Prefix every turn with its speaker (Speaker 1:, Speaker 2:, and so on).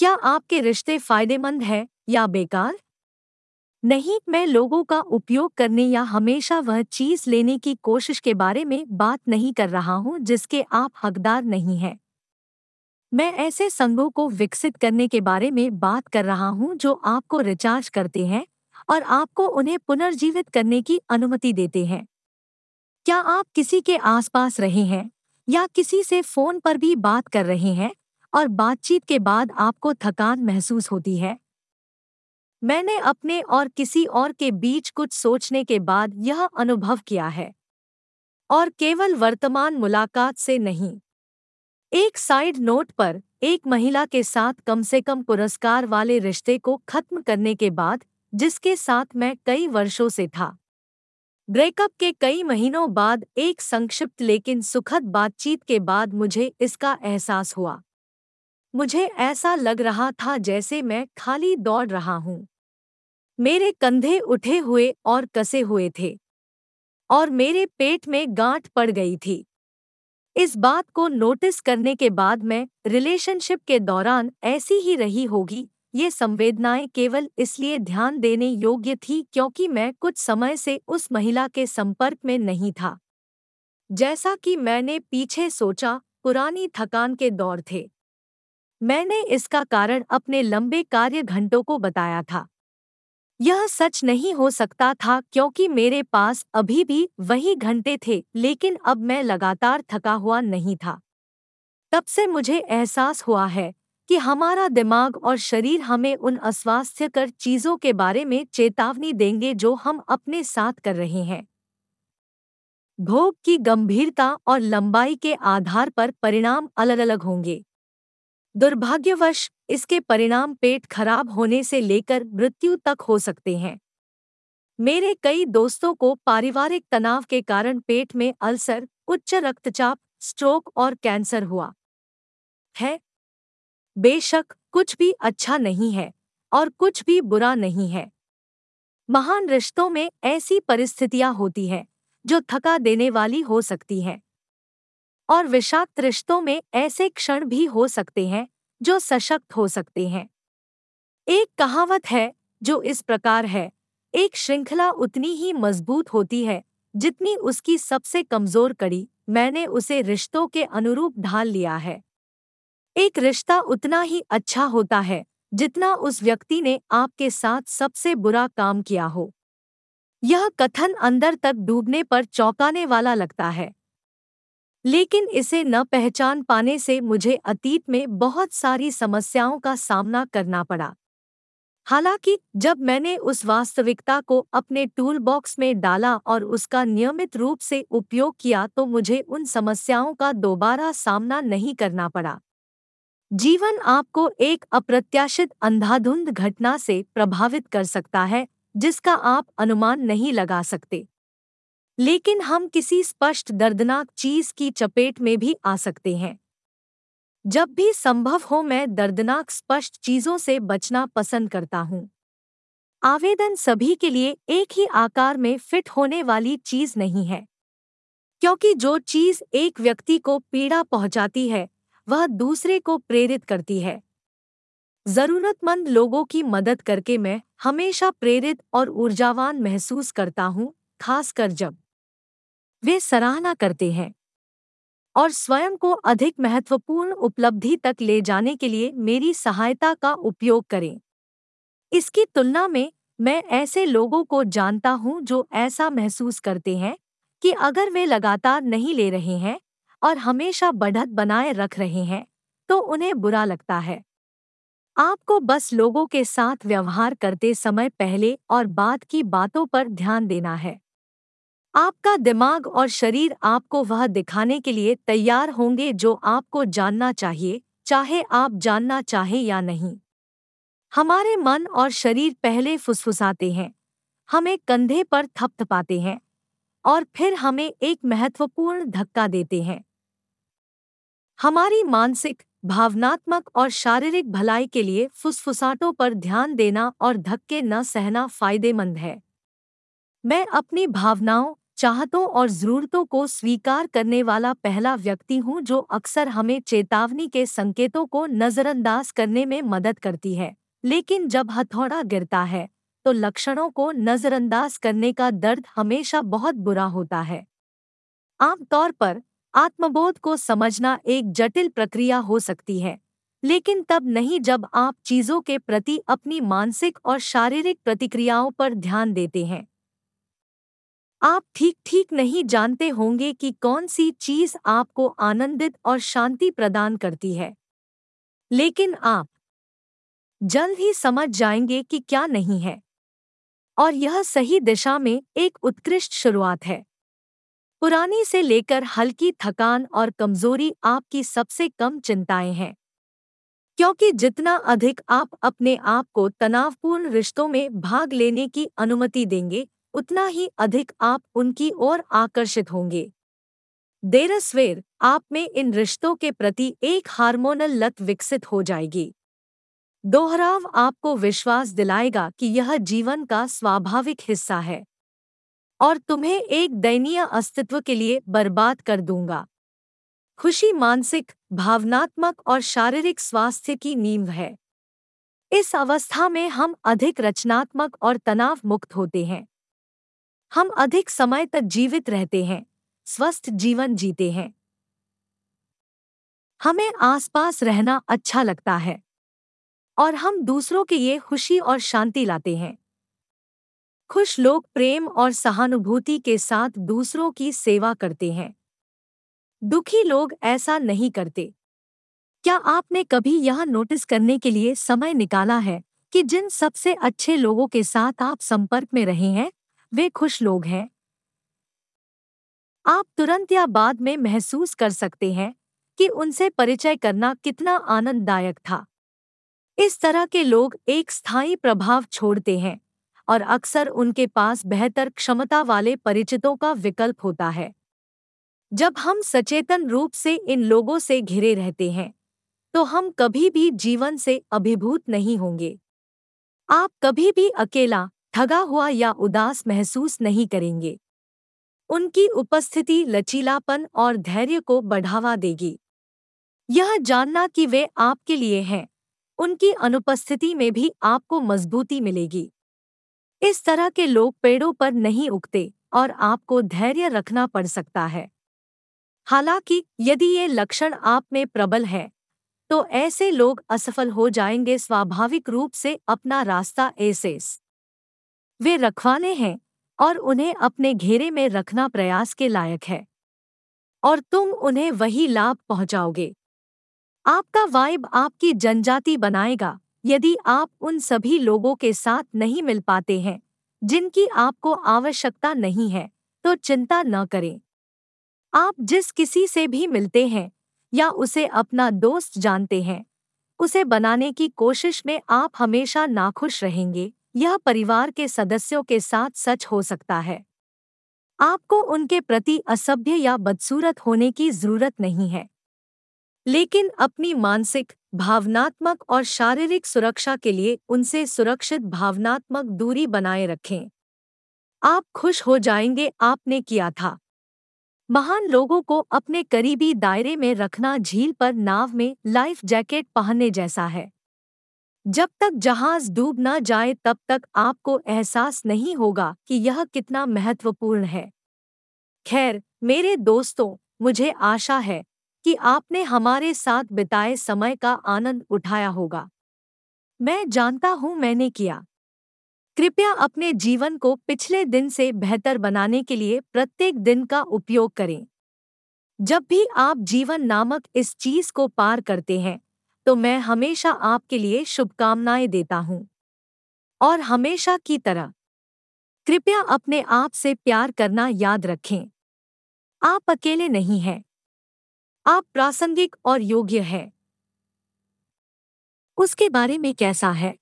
Speaker 1: क्या आपके रिश्ते फ़ायदेमंद हैं या बेकार? नहीं, मैं लोगों का उपयोग करने या हमेशा वह चीज़ लेने की कोशिश के बारे में बात नहीं कर रहा हूँ जिसके आप हकदार नहीं हैं। मैं ऐसे संघों को विकसित करने के बारे में बात कर रहा हूँ जो आपको रिचार्ज करते हैं और आपको उन्हें पुनर्जीवित करने की अनुमति देते हैं। क्या आप किसी के आसपास रहे हैं या किसी से फ़ोन पर भी बात कर रहे हैं? और बातचीत के बाद आपको थकान महसूस होती है। मैंने अपने और किसी और के बीच कुछ सोचने के बाद यह अनुभव किया है। और केवल वर्तमान मुलाकात से नहीं। एक साइड नोट पर एक महिला के साथ कम से कम पुरस्कार वाले रिश्ते को खत्म करने के बाद, जिसके साथ मैं कई वर्षों से था। ब्रेकअप के कई महीनों बाद एक संक्षिप्त लेकिन सुखद बातचीत के बाद मुझे इसका एहसास हुआ। मुझे ऐसा लग रहा था जैसे मैं खाली दौड़ रहा हूँ। मेरे कंधे उठे हुए और कसे हुए थे। और मेरे पेट में गांठ पड़ गई थी। इस बात को नोटिस करने के बाद मैं रिलेशनशिप के दौरान ऐसी ही रही होगी। ये संवेदनाएँ केवल इसलिए ध्यान देने योग्य थी क्योंकि मैं कुछ समय से उस महिला के संपर्क में नहीं था। जैसा कि मैंने पीछे सोचा, पुरानी थकान के दौर थे। मैंने इसका कारण अपने लंबे कार्य घंटों को बताया था। यह सच नहीं हो सकता था क्योंकि मेरे पास अभी भी वही घंटे थे, लेकिन अब मैं लगातार थका हुआ नहीं था। तब से मुझे एहसास हुआ है कि हमारा दिमाग और शरीर हमें उन अस्वास्थ्यकर चीज़ों के बारे में चेतावनी देंगे जो हम अपने साथ कर रहे हैं। भोग की गंभीरता और लंबाई के आधार पर परिणाम अलग अलग होंगे। दुर्भाग्यवश, इसके परिणाम पेट खराब होने से लेकर मृत्यु तक हो सकते हैं। मेरे कई दोस्तों को पारिवारिक तनाव के कारण पेट में अल्सर, उच्च रक्तचाप, स्ट्रोक और कैंसर हुआ। है? बेशक, कुछ भी अच्छा नहीं है और कुछ भी बुरा नहीं है। महान रिश्तों में ऐसी परिस्थितियाँ होती हैं, जो थका देने वाली हो सकती हैं। और विषाक्त रिश्तों में ऐसे क्षण भी हो सकते हैं, जो सशक्त हो सकते हैं। एक कहावत है, जो इस प्रकार है, एक श्रृंखला उतनी ही मज़बूत होती है, जितनी उसकी सबसे कमज़ोर कड़ी, मैंने उसे रिश्तों के अनुरूप ढाल लिया है। एक रिश्ता उतना ही अच्छा होता है, जितना उस व्यक्ति ने आपके साथ सबसे बुरा काम किया हो। यह कथन अंदर तक डूबने पर चौंकाने वाला लगता है। लेकिन इसे न पहचान पाने से मुझे अतीत में बहुत सारी समस्याओं का सामना करना पड़ा। हालाँकि, जब मैंने उस वास्तविकता को अपने टूल बॉक्स में डाला और उसका नियमित रूप से उपयोग किया तो मुझे उन समस्याओं का दोबारा सामना नहीं करना पड़ा। जीवन आपको एक अप्रत्याशित अंधाधुंध घटना से प्रभावित कर सकता है, जिसका आप अनुमान नहीं लगा सकते। लेकिन हम किसी स्पष्ट दर्दनाक चीज़ की चपेट में भी आ सकते हैं। जब भी संभव हो मैं दर्दनाक स्पष्ट चीज़ों से बचना पसंद करता हूँ। आवेदन सभी के लिए एक ही आकार में फिट होने वाली चीज़ नहीं है। क्योंकि जो चीज़ एक व्यक्ति को पीड़ा पहुंचाती है, वह दूसरे को प्रेरित करती है। जरूरतमंद लोगों की मदद करके मैं हमेशा प्रेरित और ऊर्जावान महसूस करता हूँ, खासकर जब वे सराहना करते हैं और स्वयं को अधिक महत्वपूर्ण उपलब्धि तक ले जाने के लिए मेरी सहायता का उपयोग करें। इसकी तुलना में मैं ऐसे लोगों को जानता हूँ जो ऐसा महसूस करते हैं कि अगर वे लगातार नहीं ले रहे हैं और हमेशा बढ़त बनाए रख रहे हैं तो उन्हें बुरा लगता है। आपको बस लोगों के साथ व्यवहार करते समय पहले और बाद की बातों पर ध्यान देना है। आपका दिमाग और शरीर आपको वह दिखाने के लिए तैयार होंगे जो आपको जानना चाहिए, चाहे आप जानना चाहें या नहीं। हमारे मन और शरीर पहले फुसफुसाते हैं। हमें कंधे पर थपथपाते हैं और फिर हमें एक महत्वपूर्ण धक्का देते हैं। हमारी मानसिक, भावनात्मक और शारीरिक भलाई के लिए फुसफुसाटों पर ध्यान देना और धक्के न सहना फ़ायदेमंद है। मैं अपनी भावनाओं चाहतों और जरूरतों को स्वीकार करने वाला पहला व्यक्ति हूँ जो अक्सर हमें चेतावनी के संकेतों को नज़रअंदाज करने में मदद करती है। लेकिन जब हथौड़ा गिरता है तो लक्षणों को नज़रअंदाज करने का दर्द हमेशा बहुत बुरा होता है। आमतौर पर, आत्मबोध को समझना एक जटिल प्रक्रिया हो सकती है, लेकिन तब नहीं जब आप चीज़ों के प्रति अपनी मानसिक और शारीरिक प्रतिक्रियाओं पर ध्यान देते हैं। आप ठीक ठीक नहीं जानते होंगे कि कौन सी चीज़ आपको आनंदित और शांति प्रदान करती है। लेकिन आप जल्द ही समझ जाएँगे कि क्या नहीं है। और यह सही दिशा में एक उत्कृष्ट शुरुआत है। पुरानी से लेकर हल्की थकान और कमज़ोरी आपकी सबसे कम चिंताएँ हैं। क्योंकि जितना अधिक आप अपने आप को तनावपूर्ण रिश्तों में भाग लेने की अनुमति देंगे उतना ही अधिक आप उनकी ओर आकर्षित होंगे। देरस्वेर आप में इन रिश्तों के प्रति एक हार्मोनल लत विकसित हो जाएगी। दोहराव आपको विश्वास दिलाएगा कि यह जीवन का स्वाभाविक हिस्सा है। और तुम्हें एक दयनीय अस्तित्व के लिए बर्बाद कर दूँगा। खुशी मानसिक, भावनात्मक और शारीरिक स्वास्थ्य की नींव है। इस अवस्था में हम अधिक रचनात्मक और तनाव मुक्त होते हैं। हम अधिक समय तक जीवित रहते हैं, स्वस्थ जीवन जीते हैं। हमें आसपास रहना अच्छा लगता है और हम दूसरों के लिए खुशी और शांति लाते हैं। खुश लोग प्रेम और सहानुभूति के साथ दूसरों की सेवा करते हैं। दुखी लोग ऐसा नहीं करते। क्या आपने कभी यह नोटिस करने के लिए समय निकाला है कि जिन सबसे अच्छे लोगों के साथ आप संपर्क में रहे हैं वे खुश लोग हैं। आप तुरंत या बाद में महसूस कर सकते हैं कि उनसे परिचय करना कितना आनंददायक था। इस तरह के लोग एक स्थायी प्रभाव छोड़ते हैं और अक्सर उनके पास बेहतर क्षमता वाले परिचितों का विकल्प होता है। जब हम सचेतन रूप से इन लोगों से घिरे रहते हैं तो हम कभी भी जीवन से अभिभूत नहीं होंगे। आप कभी भी अकेला ठगा हुआ या उदास महसूस नहीं करेंगे। उनकी उपस्थिति लचीलापन और धैर्य को बढ़ावा देगी। यह जानना कि वे आपके लिए हैं। उनकी अनुपस्थिति में भी आपको मजबूती मिलेगी। इस तरह के लोग पेड़ों पर नहीं उगते और आपको धैर्य रखना पड़ सकता है। हालाँकि, यदि ये लक्षण आप में प्रबल है तो ऐसे लोग असफल हो जाएँगे स्वाभाविक रूप से अपना रास्ता ऐसेस वे रखवाले हैं और उन्हें अपने घेरे में रखना प्रयास के लायक है। और तुम उन्हें वही लाभ पहुंचाओगे। आपका वाइब आपकी जनजाति बनाएगा, यदि आप उन सभी लोगों के साथ नहीं मिल पाते हैं, जिनकी आपको आवश्यकता नहीं है तो चिंता न करें। आप जिस किसी से भी मिलते हैं, या उसे अपना दोस्त जानते हैं, उसे बनाने की कोशिश में आप हमेशा नाखुश रहेंगे। यह परिवार के सदस्यों के साथ सच हो सकता है। आपको उनके प्रति असभ्य या बदसूरत होने की ज़रूरत नहीं है। लेकिन अपनी मानसिक, भावनात्मक और शारीरिक सुरक्षा के लिए उनसे सुरक्षित, भावनात्मक दूरी बनाए रखें। आप खुश हो जाएँगे, आपने किया था। महान लोगों को अपने करीबी दायरे में रखना झील पर नाव में लाइफ जैकेट पहनने जैसा है। जब तक जहाज़ डूब न जाए, तब तक आपको एहसास नहीं होगा कि यह कितना महत्वपूर्ण है। खैर, मेरे दोस्तों, मुझे आशा है कि आपने हमारे साथ बिताए समय का आनंद उठाया होगा। मैं जानता हूँ मैंने किया। कृपया अपने जीवन को पिछले दिन से बेहतर बनाने के लिए प्रत्येक दिन का उपयोग करें। जब भी आप जीवन नामक इस चीज़ को पार करते हैं तो मैं हमेशा आपके लिए शुभकामनाएँ देता हूँ। और हमेशा की तरह, कृपया अपने आप से प्यार करना याद रखें। आप अकेले नहीं हैं। आप प्रासंगिक और योग्य हैं। उसके बारे में कैसा है?